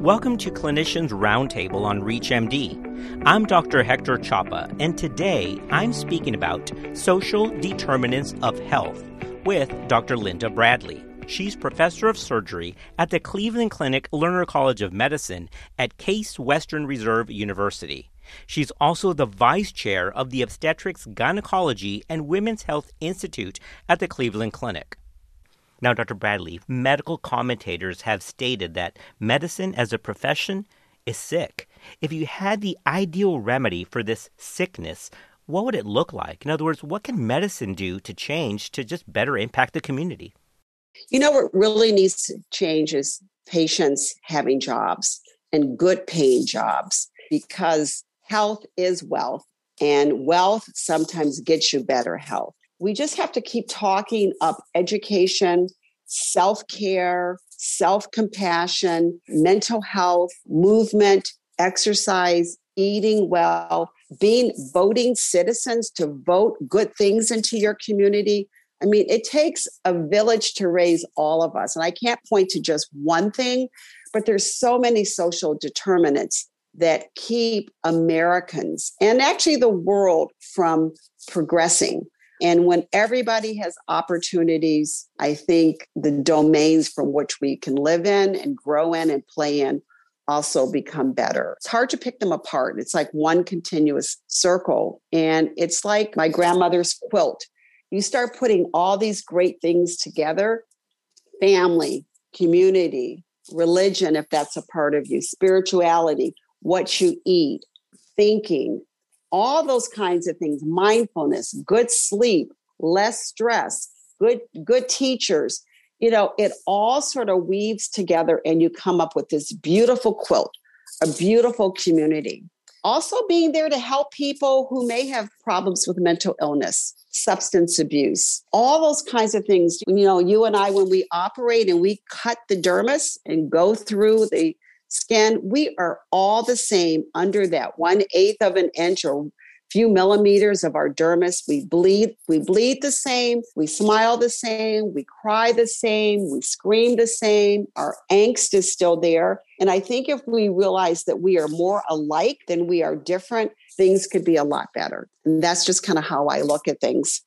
Welcome to Clinicians Roundtable on ReachMD. I'm Dr. Hector Chapa, and today I'm speaking about social determinants of health with Dr. Linda Bradley. She's professor of surgery at the Cleveland Clinic Lerner College of Medicine at Case Western Reserve University. She's also the vice chair of the Obstetrics, Gynecology, and Women's Health Institute at the Cleveland Clinic. Now, Dr. Bradley, medical commentators have stated that medicine as a profession is sick. If you had the ideal remedy for this sickness, what would it look like? In other words, what can medicine do to change to just better impact the community? You know, what really needs to change is patients having jobs and good paying jobs because health is wealth and wealth sometimes gets you better health we just have to keep talking up education, self care, self compassion, mental health, movement, exercise, eating well, being voting citizens to vote good things into your community. I mean, it takes a village to raise all of us. And I can't point to just one thing, but there's so many social determinants that keep Americans and actually the world from progressing. And when everybody has opportunities, I think the domains from which we can live in and grow in and play in also become better. It's hard to pick them apart. It's like one continuous circle. And it's like my grandmother's quilt. You start putting all these great things together family, community, religion, if that's a part of you, spirituality, what you eat, thinking, all those kinds of things mindfulness good sleep less stress good good teachers you know it all sort of weaves together and you come up with this beautiful quilt a beautiful community. Also being there to help people who may have problems with mental illness substance abuse all those kinds of things. You know you and i when we operate and we cut the dermis and go through the skin, we are all the same under that one eighth of an inch or few millimeters of our dermis. We bleed, we bleed the same, we smile the same, we cry the same, we scream the same. Our angst is still there. And I think if we realize that we are more alike than we are different, things could be a lot better. And that's just kind of how I look at things.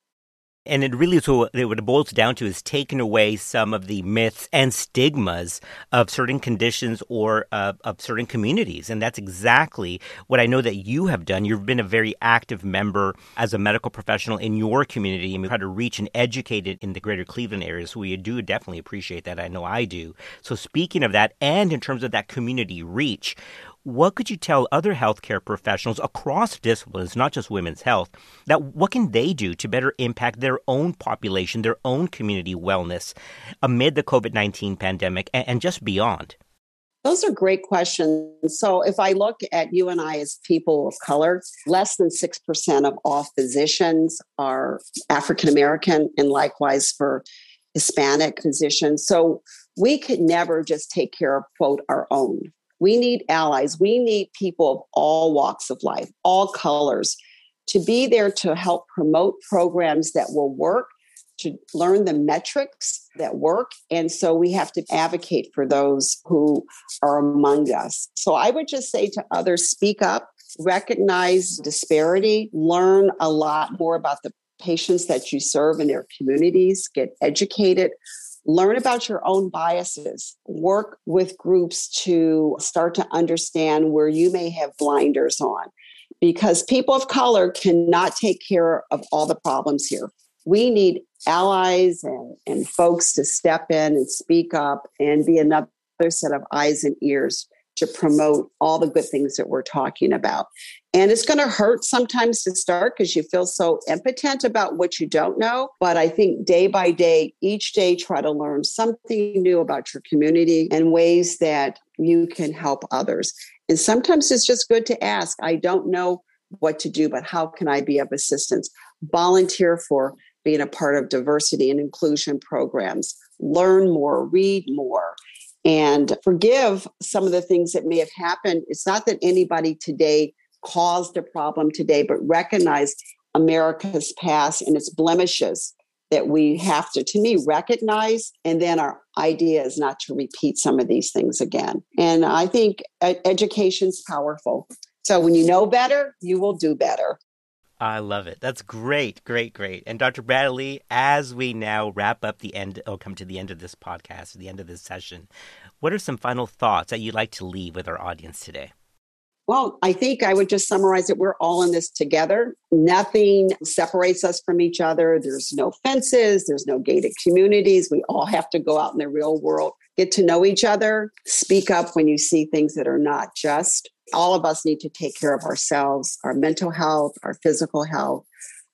And it really, so what it boils down to is taking away some of the myths and stigmas of certain conditions or uh, of certain communities. And that's exactly what I know that you have done. You've been a very active member as a medical professional in your community and we try to reach and educate it in the greater Cleveland area. So we do definitely appreciate that. I know I do. So speaking of that, and in terms of that community reach, what could you tell other healthcare professionals across disciplines, not just women's health, that what can they do to better impact their own population, their own community wellness amid the COVID 19 pandemic and, and just beyond? Those are great questions. So, if I look at you and I as people of color, less than 6% of all physicians are African American, and likewise for Hispanic physicians. So, we could never just take care of, quote, our own. We need allies. We need people of all walks of life, all colors, to be there to help promote programs that will work, to learn the metrics that work. And so we have to advocate for those who are among us. So I would just say to others speak up, recognize disparity, learn a lot more about the patients that you serve in their communities, get educated, learn about your own biases, work with groups to start to understand where you may have blinders on. Because people of color cannot take care of all the problems here. We need allies and, and folks to step in and speak up and be another set of eyes and ears to promote all the good things that we're talking about. And it's going to hurt sometimes to start because you feel so impotent about what you don't know. But I think day by day, each day, try to learn something new about your community and ways that you can help others. And sometimes it's just good to ask, I don't know what to do, but how can I be of assistance? Volunteer for being a part of diversity and inclusion programs, learn more, read more and forgive some of the things that may have happened. It's not that anybody today caused a problem today, but recognize America's past and its blemishes that we have to, to me, recognize. And then our idea is not to repeat some of these things again. And I think education's powerful. So when you know better, you will do better. I love it. That's great, great, great. And Dr. Bradley, as we now wrap up the end, or come to the end of this podcast, the end of this session, what are some final thoughts that you'd like to leave with our audience today? Well, I think I would just summarize it. We're all in this together. Nothing separates us from each other. There's no fences, there's no gated communities. We all have to go out in the real world, get to know each other, speak up when you see things that are not just. All of us need to take care of ourselves, our mental health, our physical health,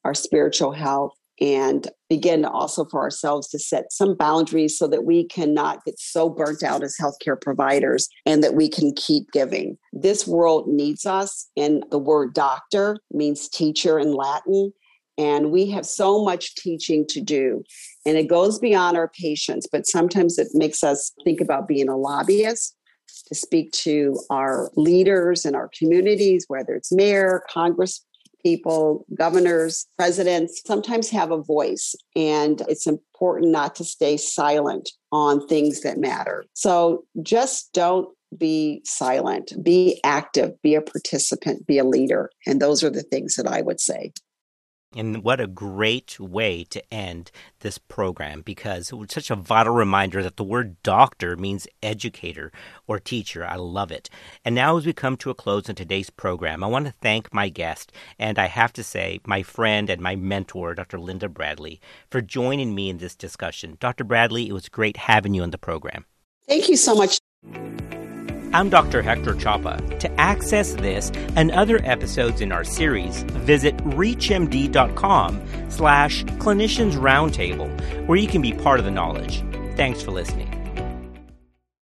our spiritual health and begin also for ourselves to set some boundaries so that we cannot get so burnt out as healthcare providers and that we can keep giving. This world needs us, and the word doctor means teacher in Latin. And we have so much teaching to do. And it goes beyond our patients, but sometimes it makes us think about being a lobbyist to speak to our leaders in our communities, whether it's mayor, congress people, governors, presidents sometimes have a voice, and it's important not to stay silent on things that matter. So just don't be silent, be active, be a participant, be a leader. And those are the things that I would say. And what a great way to end this program because it was such a vital reminder that the word doctor means educator or teacher. I love it. And now, as we come to a close in today's program, I want to thank my guest, and I have to say, my friend and my mentor, Dr. Linda Bradley, for joining me in this discussion. Dr. Bradley, it was great having you on the program. Thank you so much. I'm Dr. Hector Chapa. To access this and other episodes in our series, visit reachmd.com slash clinicians roundtable, where you can be part of the knowledge. Thanks for listening.